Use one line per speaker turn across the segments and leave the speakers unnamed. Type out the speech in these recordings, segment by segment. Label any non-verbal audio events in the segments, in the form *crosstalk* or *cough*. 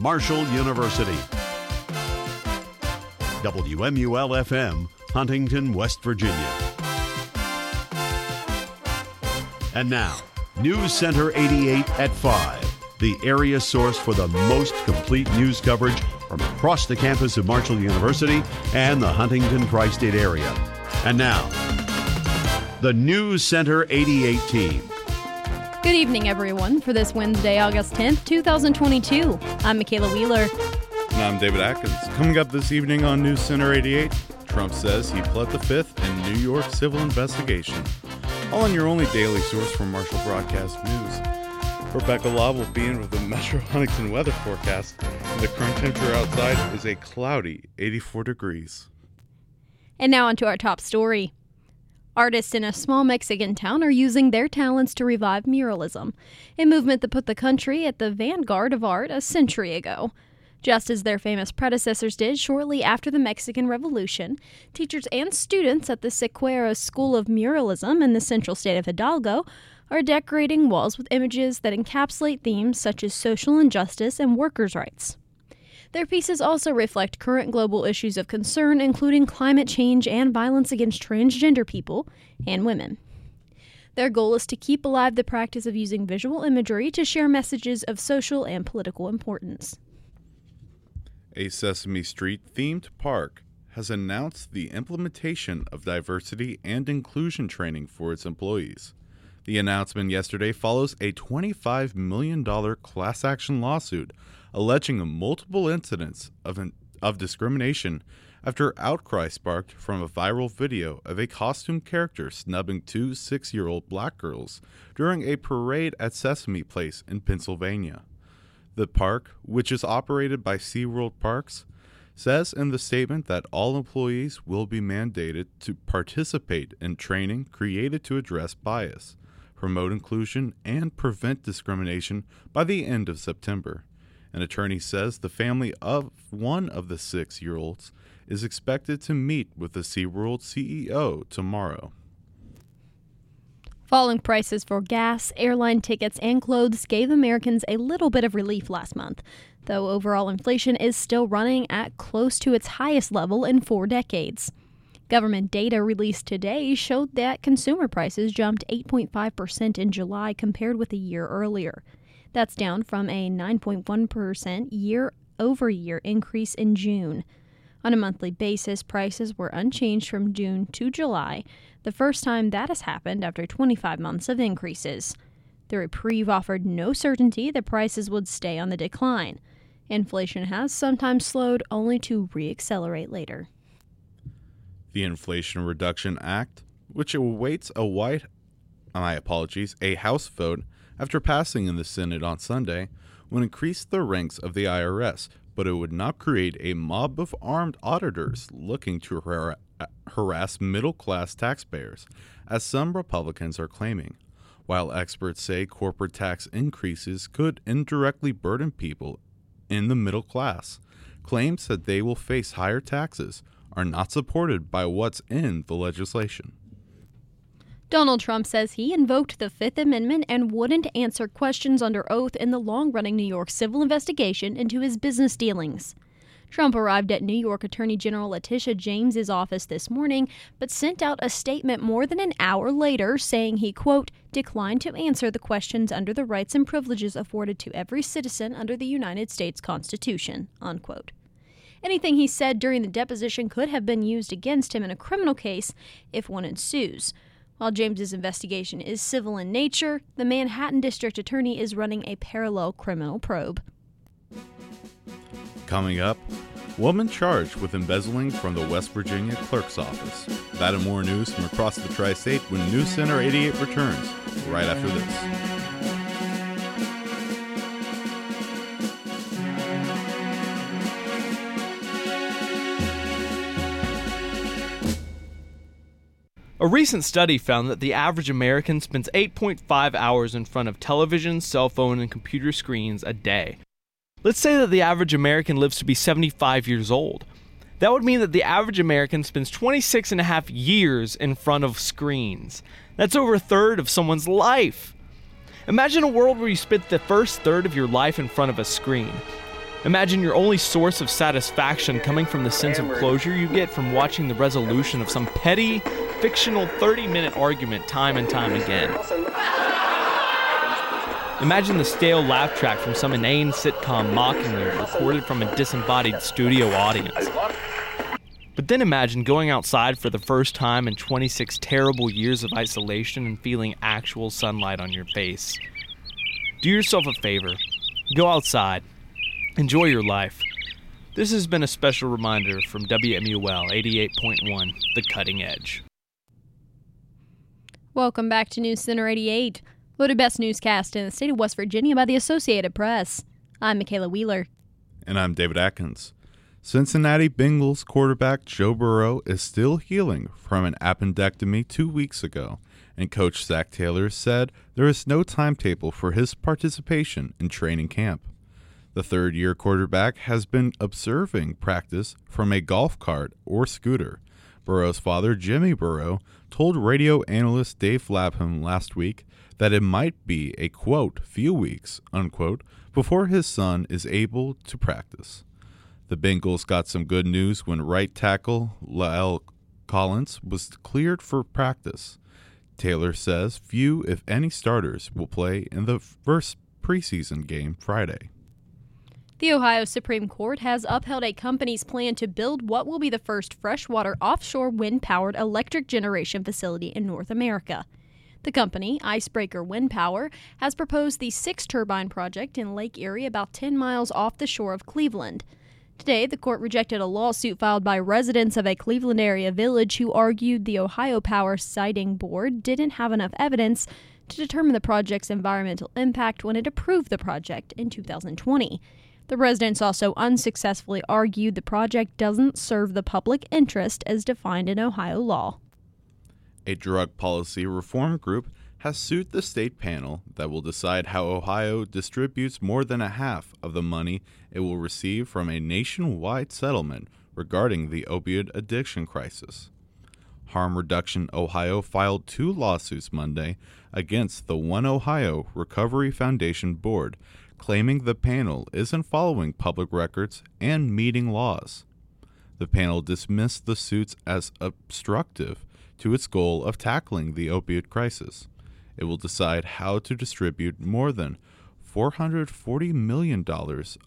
Marshall University. WMUL FM, Huntington, West Virginia. And now, News Center 88 at 5, the area source for the most complete news coverage from across the campus of Marshall University and the Huntington tri state area. And now, the News Center 88 team.
Good evening, everyone, for this Wednesday, August 10th, 2022. I'm Makaylah Wheeler.
And I'm David Adkins. Coming up this evening on News Center 88, Trump says he pled the fifth in New York civil investigation. All on your only daily source for Marshall Broadcast News. Rebecca Law will be in with the Metro *laughs* Huntington weather forecast. And the current temperature outside is a cloudy 84 degrees.
And now, on to our top story. Artists in a small Mexican town are using their talents to revive muralism, a movement that put the country at the vanguard of art a century ago. Just as their famous predecessors did shortly after the Mexican Revolution, teachers and students at the Siqueiros School of Muralism in the central state of Hidalgo are decorating walls with images that encapsulate themes such as social injustice and workers' rights. Their pieces also reflect current global issues of concern, including climate change and violence against transgender people and women. Their goal is to keep alive the practice of using visual imagery to share messages of social and political importance.
A Sesame Street themed park has announced the implementation of diversity and inclusion training for its employees. The announcement yesterday follows a $25 million class action lawsuit alleging multiple incidents of, an, of discrimination after outcry sparked from a viral video of a costumed character snubbing two six year old black girls during a parade at Sesame Place in Pennsylvania. The park, which is operated by SeaWorld Parks, says in the statement that all employees will be mandated to participate in training created to address bias, promote inclusion, and prevent discrimination by the end of September. An attorney says the family of one of the six year olds is expected to meet with the SeaWorld CEO tomorrow.
Falling prices for gas, airline tickets, and clothes gave Americans a little bit of relief last month, though overall inflation is still running at close to its highest level in four decades. Government data released today showed that consumer prices jumped 8.5% in July compared with a year earlier. That's down from a 9.1% year over year increase in June. On a monthly basis, prices were unchanged from June to July, the first time that has happened after 25 months of increases. The reprieve offered no certainty that prices would stay on the decline. Inflation has sometimes slowed only to reaccelerate later.
The Inflation Reduction Act, which awaits a white my apologies, a House vote after passing in the Senate on Sunday, would increase the ranks of the IRS, but it would not create a mob of armed auditors looking to har- harass middle class taxpayers, as some Republicans are claiming. While experts say corporate tax increases could indirectly burden people in the middle class, claims that they will face higher taxes are not supported by what's in the legislation.
Donald Trump says he invoked the Fifth Amendment and wouldn't answer questions under oath in the long running New York civil investigation into his business dealings. Trump arrived at New York Attorney General Letitia James's office this morning, but sent out a statement more than an hour later saying he, quote, declined to answer the questions under the rights and privileges afforded to every citizen under the United States Constitution, unquote. Anything he said during the deposition could have been used against him in a criminal case if one ensues. While James's investigation is civil in nature, the Manhattan District Attorney is running a parallel criminal probe.
Coming up, woman charged with embezzling from the West Virginia clerk's office. That and more news from across the tri state when News Center 88 returns right after this.
A recent study found that the average American spends 8.5 hours in front of television, cell phone, and computer screens a day. Let's say that the average American lives to be 75 years old. That would mean that the average American spends 26 and a half years in front of screens. That's over a third of someone's life. Imagine a world where you spent the first third of your life in front of a screen. Imagine your only source of satisfaction coming from the sense of closure you get from watching the resolution of some petty, fictional 30 minute argument time and time again. Imagine the stale laugh track from some inane sitcom mocking you, recorded from a disembodied studio audience. But then imagine going outside for the first time in 26 terrible years of isolation and feeling actual sunlight on your face. Do yourself a favor. Go outside. Enjoy your life. This has been a special reminder from WMUL 88.1, The Cutting Edge.
Welcome back to News Center 88, voted best newscast in the state of West Virginia by the Associated Press. I'm Makaylah Wheeler.
And I'm David Adkins. Cincinnati Bengals quarterback Joe Burrow is still healing from an appendectomy two weeks ago, and coach Zac Taylor said there is no timetable for his participation in training camp. The third year quarterback has been observing practice from a golf cart or scooter. Burrow's father, Jimmy Burrow, told radio analyst Dave Lapham last week that it might be a quote, few weeks, unquote, before his son is able to practice. The Bengals got some good news when right tackle La'el Collins was cleared for practice. Taylor says few, if any, starters will play in the first preseason game Friday.
The Ohio Supreme Court has upheld a company's plan to build what will be the first freshwater offshore wind powered electric generation facility in North America. The company, Icebreaker Wind Power, has proposed the six turbine project in Lake Erie, about 10 miles off the shore of Cleveland. Today, the court rejected a lawsuit filed by residents of a Cleveland area village who argued the Ohio Power Siting Board didn't have enough evidence to determine the project's environmental impact when it approved the project in 2020. The residents also unsuccessfully argued the project doesn't serve the public interest as defined in Ohio law.
A drug policy reform group has sued the state panel that will decide how Ohio distributes more than a half of the money it will receive from a nationwide settlement regarding the opioid addiction crisis. Harm Reduction Ohio filed two lawsuits Monday against the One Ohio Recovery Foundation Board claiming the panel isn't following public records and meeting laws. The panel dismissed the suits as obstructive to its goal of tackling the opioid crisis. It will decide how to distribute more than $440 million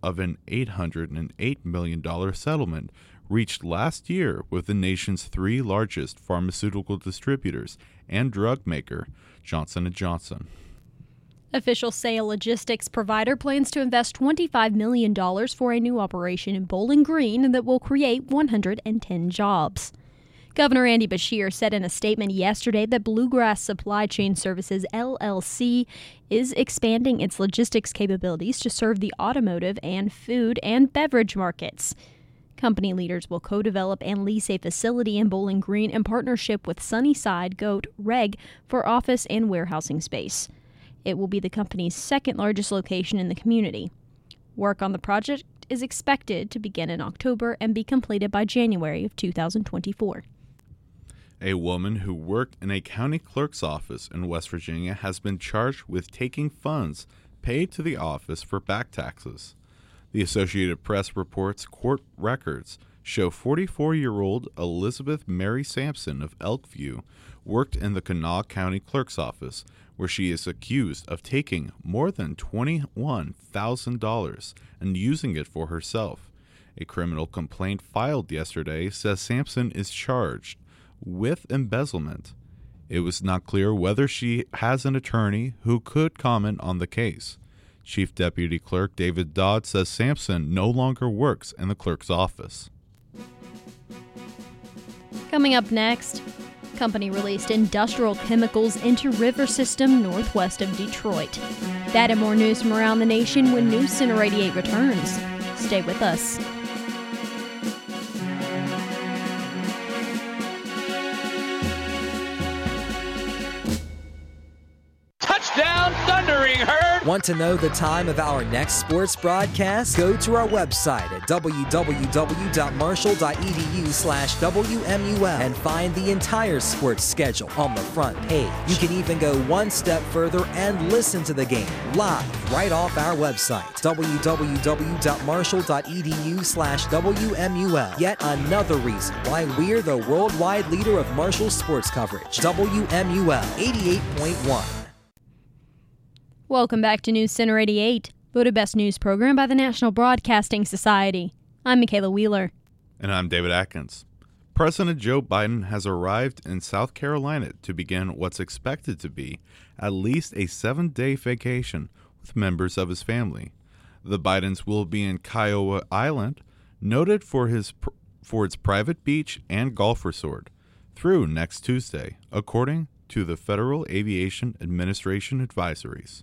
of an $808 million settlement reached last year with the nation's three largest pharmaceutical distributors and drug maker, Johnson & Johnson.
Officials say a logistics provider plans to invest $25 million for a new operation in Bowling Green that will create 110 jobs. Governor Andy Beshear said in a statement yesterday that Bluegrass Supply Chain Services LLC is expanding its logistics capabilities to serve the automotive and food and beverage markets. Company leaders will co develop and lease a facility in Bowling Green in partnership with Sunnyside Goat Reg for office and warehousing space. It will be the company's second largest location in the community. Work on the project is expected to begin in October and be completed by January of 2024.
A woman who worked in a county clerk's office in West Virginia has been charged with taking funds paid to the office for back taxes. The Associated Press reports court records show 44 year old Elizabeth Mary Sampson of Elkview worked in the Kanawha County Clerk's office, where she is accused of taking more than $21,000 and using it for herself. A criminal complaint filed yesterday says Sampson is charged with embezzlement. It was not clear whether she has an attorney who could comment on the case. Chief Deputy Clerk David Dodd says Sampson no longer works in the clerk's office.
Coming up next, company released industrial chemicals into river system northwest of Detroit. That and more news from around the nation when News Center 88 returns. Stay with us.
Want to know the time of our next sports broadcast? Go to our website at www.marshall.edu slash WMUL and find the entire sports schedule on the front page. You can even go one step further and listen to the game live right off our website, www.marshall.edu slash WMUL. Yet another reason why we're the worldwide leader of Marshall sports coverage. WMUL 88.1.
Welcome back to News Center 88, voted best news program by the National Broadcasting Society. I'm Makaylah Wheeler.
And I'm David Adkins. President Joe Biden has arrived in South Carolina to begin what's expected to be at least a seven day vacation with members of his family. The Bidens will be in Kiawah Island, noted for, his, for its private beach and golf resort, through next Tuesday, according to the Federal Aviation Administration advisories.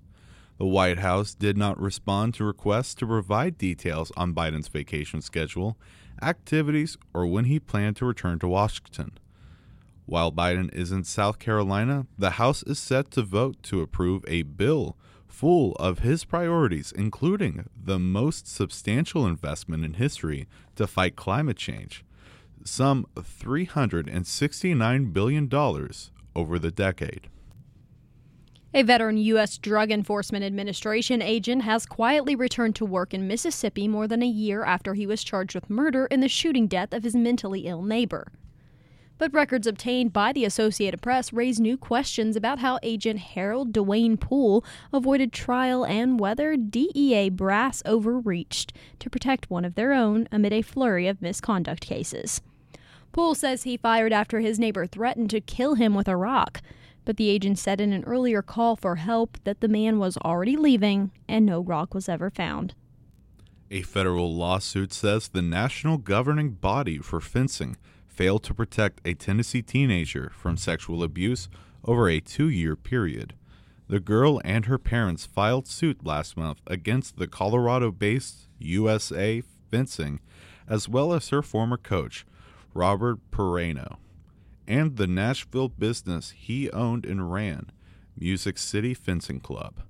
The White House did not respond to requests to provide details on Biden's vacation schedule, activities, or when he planned to return to Washington. While Biden is in South Carolina, the House is set to vote to approve a bill full of his priorities, including the most substantial investment in history to fight climate change some $369 billion over the decade.
A veteran U.S. Drug Enforcement Administration agent has quietly returned to work in Mississippi more than a year after he was charged with murder in the shooting death of his mentally ill neighbor. But records obtained by the Associated Press raise new questions about how Agent Harold Dwayne Poole avoided trial and whether DEA brass overreached to protect one of their own amid a flurry of misconduct cases. Poole says he fired after his neighbor threatened to kill him with a rock but the agent said in an earlier call for help that the man was already leaving and no rock was ever found.
A federal lawsuit says the national governing body for fencing failed to protect a Tennessee teenager from sexual abuse over a two year period. The girl and her parents filed suit last month against the Colorado based USA Fencing, as well as her former coach, Robert Perrano and the Nashville business he owned and ran, Music City Fencing Club.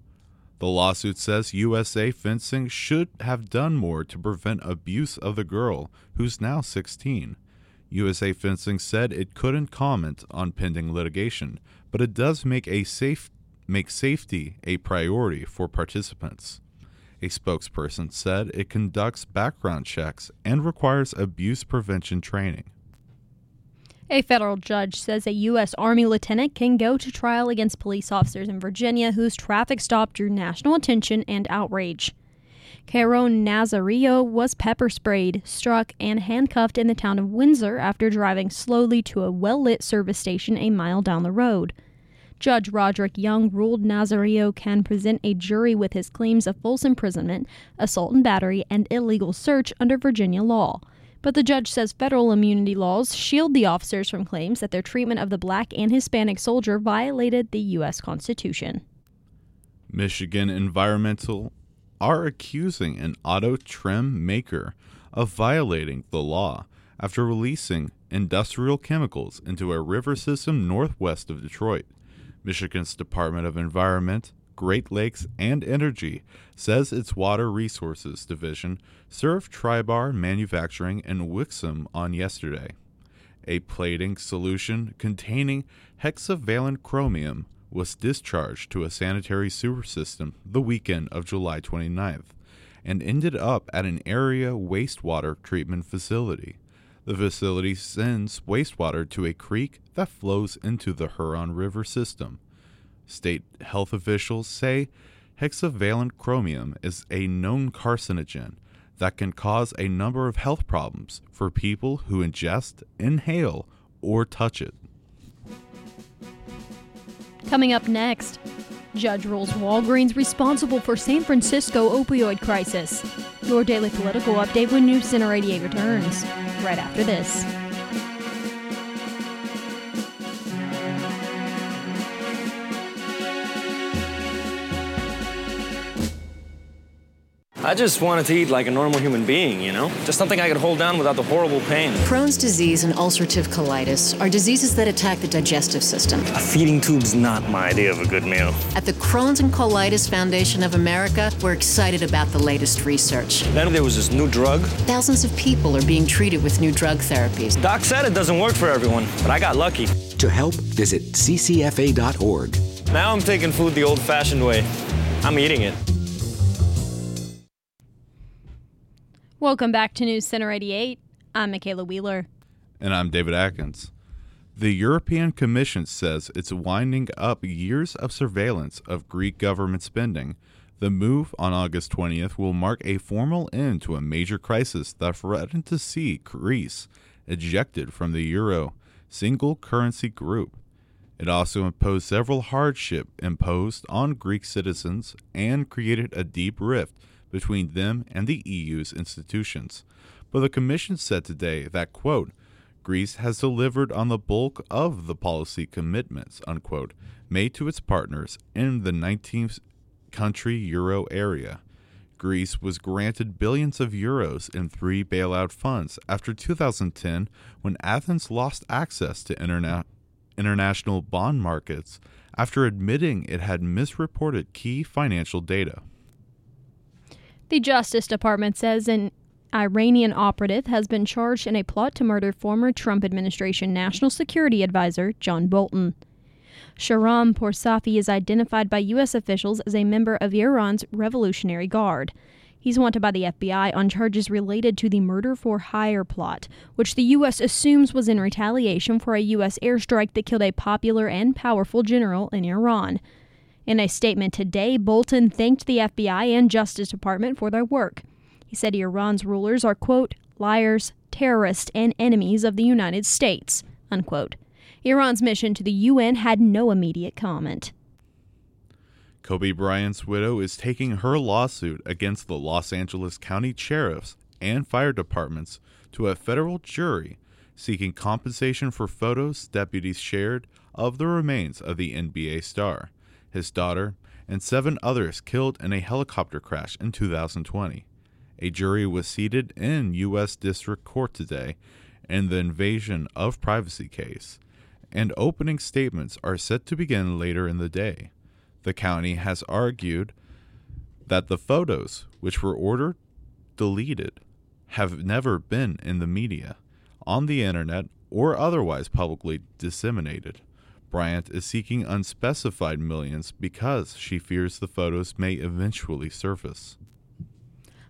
The lawsuit says USA Fencing should have done more to prevent abuse of the girl, who's now 16. USA Fencing said it couldn't comment on pending litigation, but it does make a safe make safety a priority for participants. A spokesperson said it conducts background checks and requires abuse prevention training.
A federal judge says a U.S. Army lieutenant can go to trial against police officers in Virginia whose traffic stop drew national attention and outrage. Caron Nazario was pepper sprayed, struck, and handcuffed in the town of Windsor after driving slowly to a well lit service station a mile down the road. Judge Roderick Young ruled Nazario can present a jury with his claims of false imprisonment, assault and battery, and illegal search under Virginia law. But the judge says federal immunity laws shield the officers from claims that their treatment of the black and Hispanic soldier violated the U.S. Constitution.
Michigan Environmental are accusing an auto trim maker of violating the law after releasing industrial chemicals into a river system northwest of Detroit. Michigan's Department of Environment Great Lakes and Energy says its Water Resources Division served Tribar Manufacturing and Wixom on yesterday. A plating solution containing hexavalent chromium was discharged to a sanitary sewer system the weekend of July 29th and ended up at an area wastewater treatment facility. The facility sends wastewater to a creek that flows into the Huron River system. State health officials say hexavalent chromium is a known carcinogen that can cause a number of health problems for people who ingest, inhale, or touch it.
Coming up next, Judge rules Walgreens responsible for San Francisco opioid crisis. Your daily political update when News Center 88 returns, right after this.
I just wanted to eat like a normal human being, you know? Just something I could hold down without the horrible pain.
Crohn's disease and ulcerative colitis are diseases that attack the digestive system.
A feeding tube's not my idea of a good meal.
At the Crohn's and Colitis Foundation of America, we're excited about the latest research.
Then there was this new drug.
Thousands of people are being treated with new drug therapies.
Doc said it doesn't work for everyone, but I got lucky.
To help, visit ccfa.org.
Now I'm taking food the old fashioned way. I'm eating it.
Welcome back to News Center 88. I'm Makaylah Wheeler.
And I'm David Adkins. The European Commission says it's winding up years of surveillance of Greek government spending. The move on August 20th will mark a formal end to a major crisis that threatened to see Greece ejected from the euro single currency group. It also imposed several hardship imposed on Greek citizens and created a deep rift between them and the EU's institutions. But the Commission said today that, quote, Greece has delivered on the bulk of the policy commitments, unquote, made to its partners in the 19th country euro area. Greece was granted billions of euros in three bailout funds after 2010 when Athens lost access to interna- international bond markets after admitting it had misreported key financial data.
The Justice Department says an Iranian operative has been charged in a plot to murder former Trump administration National Security Advisor John Bolton. Shahram Poursafi is identified by U.S. officials as a member of Iran's Revolutionary Guard. He's wanted by the FBI on charges related to the murder for hire plot, which the U.S. assumes was in retaliation for a U.S. airstrike that killed a popular and powerful general in Iran. In a statement today, Bolton thanked the FBI and Justice Department for their work. He said Iran's rulers are, quote, liars, terrorists, and enemies of the United States, unquote. Iran's mission to the UN had no immediate comment.
Kobe Bryant's widow is taking her lawsuit against the Los Angeles County sheriffs and fire departments to a federal jury seeking compensation for photos deputies shared of the remains of the NBA star, his daughter, and seven others killed in a helicopter crash in 2020. A jury was seated in U.S. District Court today in the invasion of privacy case, and opening statements are set to begin later in the day. The county has argued that the photos, which were ordered deleted, have never been in the media, on the internet, or otherwise publicly disseminated. Bryant is seeking unspecified millions because she fears the photos may eventually surface.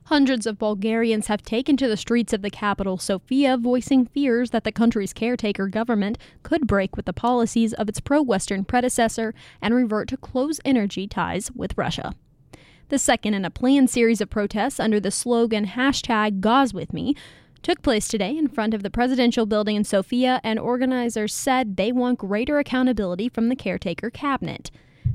Hundreds of Bulgarians have taken to the streets of the capital, Sofia, voicing fears that the country's caretaker government could break with the policies of its pro Western predecessor and revert to close energy ties with Russia. The second in a planned series of protests under the slogan hashtag GazWithMe took place today in front of the presidential building in Sofia, and organizers said they want greater accountability from the caretaker cabinet.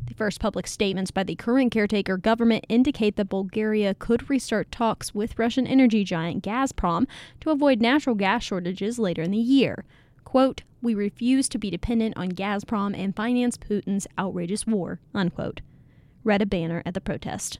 The first public statements by the current caretaker government indicate that Bulgaria could restart talks with Russian energy giant Gazprom to avoid natural gas shortages later in the year. Quote, We refuse to be dependent on Gazprom and finance Putin's outrageous war, unquote. Read a banner at the protest.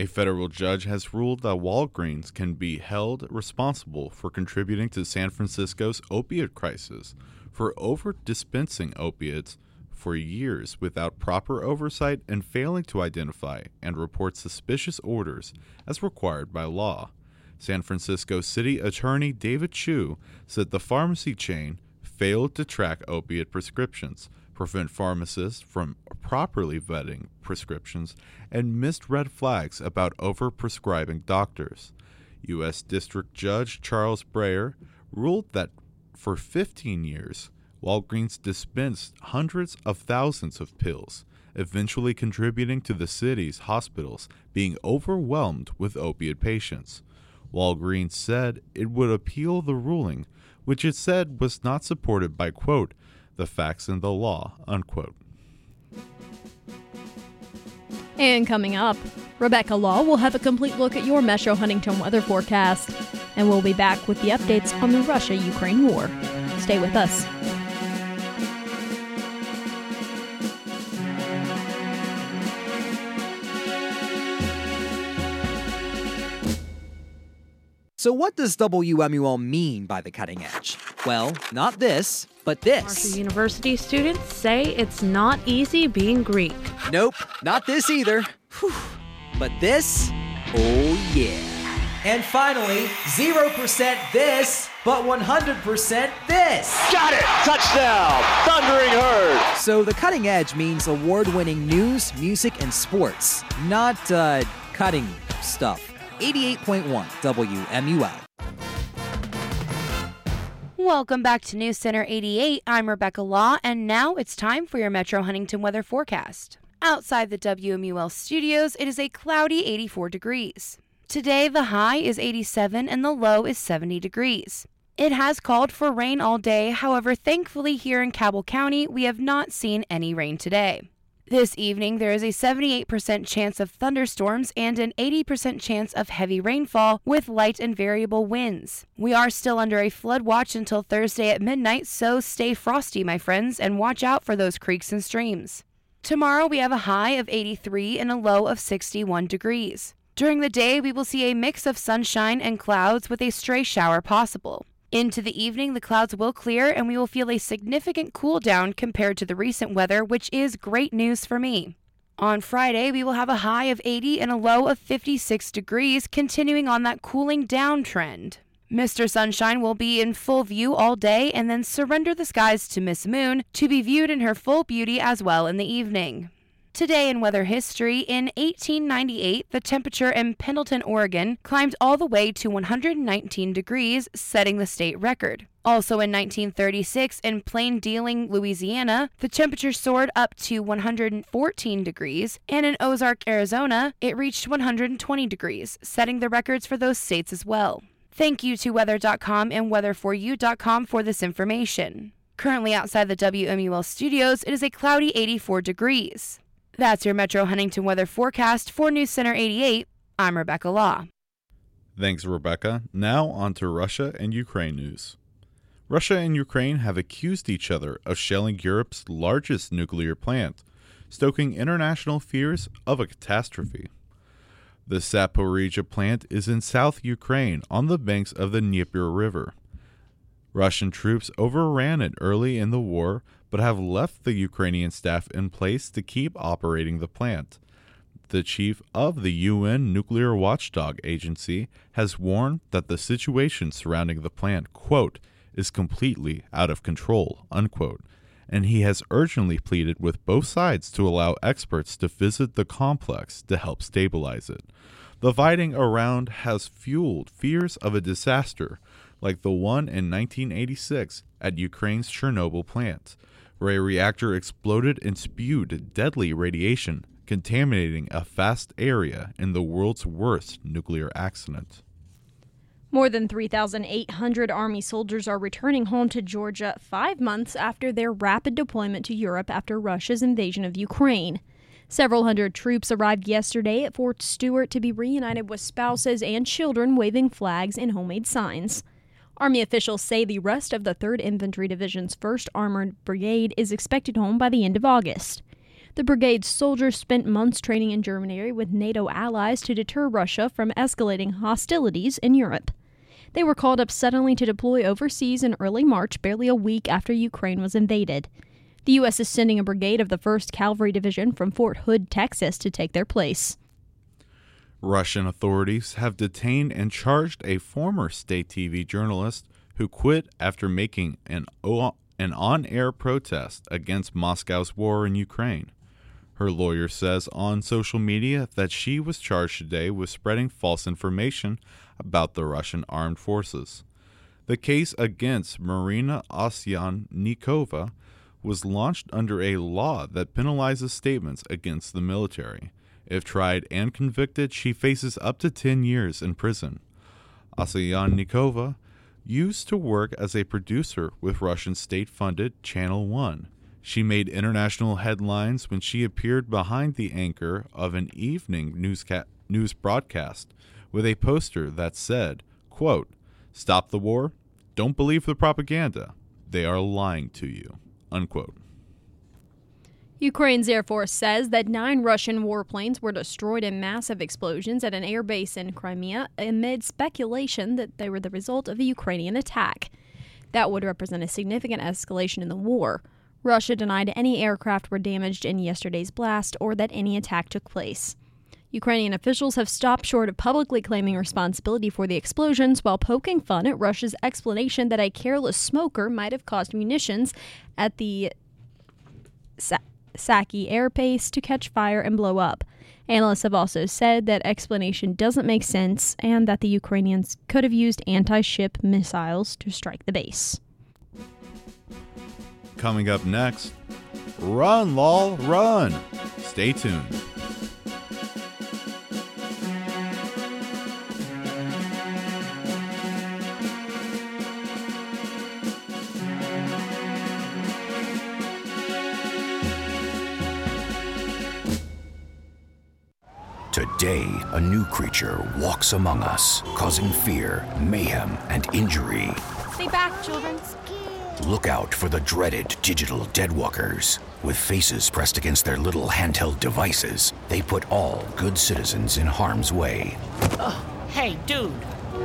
A federal judge has ruled that Walgreens can be held responsible for contributing to San Francisco's opiate crisis for over dispensing opiates for years without proper oversight and failing to identify and report suspicious orders as required by law. San Francisco City Attorney David Chiu said the pharmacy chain failed to track opiate prescriptions, prevent pharmacists from properly vetting prescriptions, and missed red flags about overprescribing doctors. U.S. District Judge Charles Breyer ruled that for 15 years, Walgreens dispensed hundreds of thousands of pills, eventually contributing to the city's hospitals being overwhelmed with opiate patients. Walgreens said it would appeal the ruling, which it said was not supported by, quote, the facts and the law, unquote.
And coming up, Rebecca Law will have a complete look at your Metro Huntington weather forecast, and we'll be back with the updates on the Russia Ukraine war. Stay with us.
So, what does WMUL mean by the cutting edge? Well, not this, but this.
Marshall University students say it's not easy being Greek.
Nope, not this either. Whew. But this, oh yeah. And finally, 0% this, but 100% this.
Got it! Touchdown! Thundering Herd!
So the cutting edge means award winning news, music, and sports, not uh, cutting stuff. 88.1 WMUL.
Welcome back to News Center 88. I'm Rebecca Law, and now it's time for your Metro Huntington weather forecast. Outside the WMUL studios, it is a cloudy 84 degrees. Today, the high is 87 and the low is 70 degrees. It has called for rain all day, however, thankfully, here in Cabell County, we have not seen any rain today. This evening, there is a 78% chance of thunderstorms and an 80% chance of heavy rainfall with light and variable winds. We are still under a flood watch until Thursday at midnight, so stay frosty, my friends, and watch out for those creeks and streams. Tomorrow, we have a high of 83 and a low of 61 degrees. During the day, we will see a mix of sunshine and clouds with a stray shower possible. Into the evening, the clouds will clear and we will feel a significant cool down compared to the recent weather, which is great news for me. On Friday, we will have a high of 80 and a low of 56 degrees, continuing on that cooling down trend. Mr. Sunshine will be in full view all day and then surrender the skies to Miss Moon to be viewed in her full beauty as well in the evening. Today in weather history, in 1898, the temperature in Pendleton, Oregon climbed all the way to 119 degrees, setting the state record. Also in 1936, in Plain Dealing, Louisiana, the temperature soared up to 114 degrees, and in Ozark, Arizona, it reached 120 degrees, setting the records for those states as well. Thank you to weather.com and weather4you.com for this information. Currently outside the WMUL studios, it is a cloudy 84 degrees. That's your Metro Huntington weather forecast for News Center 88. I'm Rebecca Law.
Thanks, Rebecca. Now on to Russia and Ukraine news. Russia and Ukraine have accused each other of shelling Europe's largest nuclear plant, stoking international fears of a catastrophe. The Zaporizhia plant is in South Ukraine on the banks of the Dnieper River. Russian troops overran it early in the war but have left the Ukrainian staff in place to keep operating the plant. The chief of the UN Nuclear Watchdog Agency has warned that the situation surrounding the plant, quote, is completely out of control, unquote, and he has urgently pleaded with both sides to allow experts to visit the complex to help stabilize it. The fighting around has fueled fears of a disaster like the one in 1986 at Ukraine's Chernobyl plant where a reactor exploded and spewed deadly radiation, contaminating a vast area in the world's worst nuclear accident.
More than 3,800 Army soldiers are returning home to Georgia five months after their rapid deployment to Europe after Russia's invasion of Ukraine. Several hundred troops arrived yesterday at Fort Stewart to be reunited with spouses and children waving flags and homemade signs. Army officials say the rest of the 3rd Infantry Division's 1st Armored Brigade is expected home by the end of August. The brigade's soldiers spent months training in Germany with NATO allies to deter Russia from escalating hostilities in Europe. They were called up suddenly to deploy overseas in early March, barely a week after Ukraine was invaded. The U.S. is sending a brigade of the 1st Cavalry Division from Fort Hood, Texas, to take their place.
Russian authorities have detained and charged a former state TV journalist who quit after making an, an on air protest against Moscow's war in Ukraine. Her lawyer says on social media that she was charged today with spreading false information about the Russian armed forces. The case against Marina Ovsyannikova was launched under a law that penalizes statements against the military. If tried and convicted, she faces up to 10 years in prison. Ovsyannikova used to work as a producer with Russian state funded Channel 1. She made international headlines when she appeared behind the anchor of an evening newsca- news broadcast with a poster that said, quote, Stop the war, don't believe the propaganda, they are lying to you, unquote.
Ukraine's Air Force says that nine Russian warplanes were destroyed in massive explosions at an air base in Crimea amid speculation that they were the result of a Ukrainian attack. That would represent a significant escalation in the war. Russia denied any aircraft were damaged in yesterday's blast or that any attack took place. Ukrainian officials have stopped short of publicly claiming responsibility for the explosions while poking fun at Russia's explanation that a careless smoker might have caused munitions at the Saki air base to catch fire and blow up. Analysts have also said that explanation doesn't make sense and that the Ukrainians could have used anti ship missiles to strike the base.
Coming up next, run, lol, run. Stay tuned.
Today, a new creature walks among us, causing fear, mayhem, and injury.
Stay back, children.
Look out for the dreaded digital deadwalkers. With faces pressed against their little handheld devices, they put all good citizens in harm's way.
Oh, hey, dude,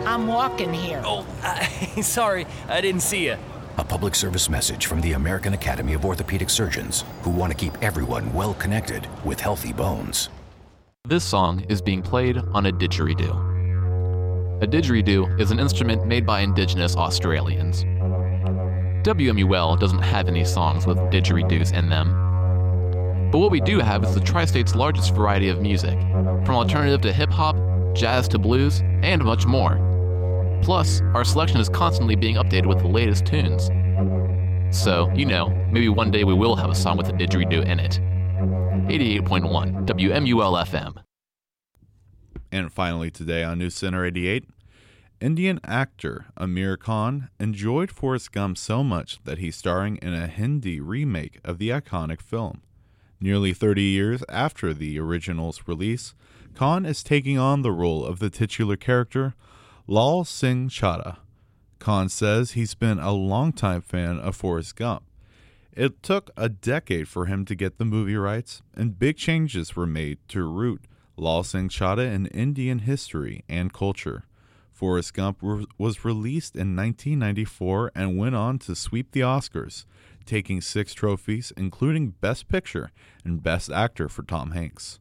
I'm walking here.
Oh, uh, *laughs* sorry, I didn't see you.
A public service message from the American Academy of Orthopedic Surgeons, who want to keep everyone well connected with healthy bones.
This song is being played on a didgeridoo. A didgeridoo is an instrument made by Indigenous Australians. WMUL doesn't have any songs with didgeridoos in them. But what we do have is the tri state's largest variety of music, from alternative to hip hop, jazz to blues, and much more. Plus, our selection is constantly being updated with the latest tunes. So, you know, maybe one day we will have a song with a didgeridoo in it. 88.1 WMUL FM.
And finally, today on News Center 88, Indian actor Aamir Khan enjoyed Forrest Gump so much that he's starring in a Hindi remake of the iconic film. Nearly 30 years after the original's release, Khan is taking on the role of the titular character, Lal Singh Chaddha. Khan says he's been a longtime fan of Forrest Gump it took a decade for him to get the movie rights, and big changes were made to root Lal Singh Chaddha in Indian history and culture. Forrest Gump was released in 1994 and went on to sweep the Oscars, taking six trophies, including Best Picture and Best Actor for Tom Hanks.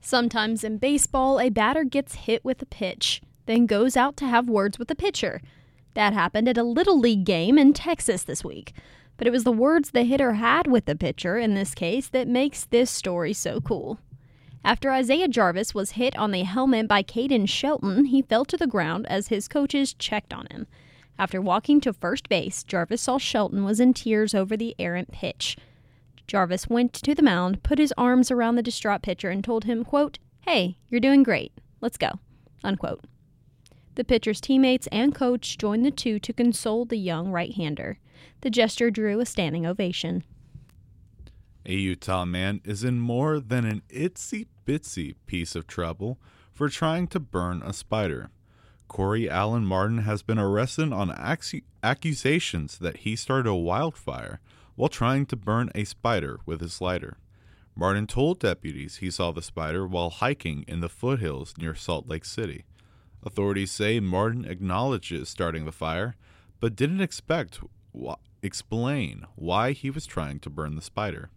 Sometimes in baseball, a batter gets hit with a pitch, then goes out to have words with the pitcher. That happened at a Little League game in Texas this week but it was the words the hitter had with the pitcher in this case that makes this story so cool. After Isaiah Jarvis was hit on the helmet by Caden Shelton, he fell to the ground as his coaches checked on him. After walking to first base, Jarvis saw Shelton was in tears over the errant pitch. Jarvis went to the mound, put his arms around the distraught pitcher, and told him, quote, Hey, you're doing great. Let's go. Unquote. The pitcher's teammates and coach joined the two to console the young right hander. The gesture drew a standing ovation.
A Utah man is in more than an itsy bitsy piece of trouble for trying to burn a spider. Corey Allen Martin has been arrested on accusations that he started a wildfire while trying to burn a spider with his lighter. Martin told deputies he saw the spider while hiking in the foothills near Salt Lake City. Authorities say Martin acknowledges starting the fire, but didn't expect explain why he was trying to burn the spider.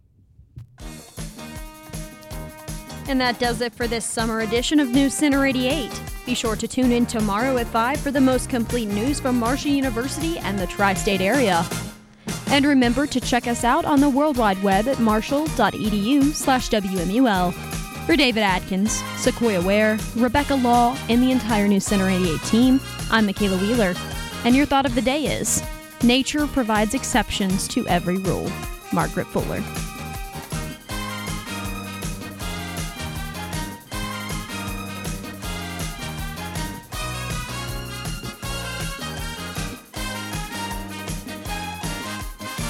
And that does it for this summer edition of News Center 88. Be sure to tune in tomorrow at 5 for the most complete news from Marshall University and the tri state area. And remember to check us out on the World Wide Web at marshall.edu slash WMUL. For David Adkins, Sequoia Ware, Rebecca Law, and the entire News Center 88 team, I'm Makaylah Wheeler. And your thought of the day is Nature provides exceptions to every rule. Margaret Fuller.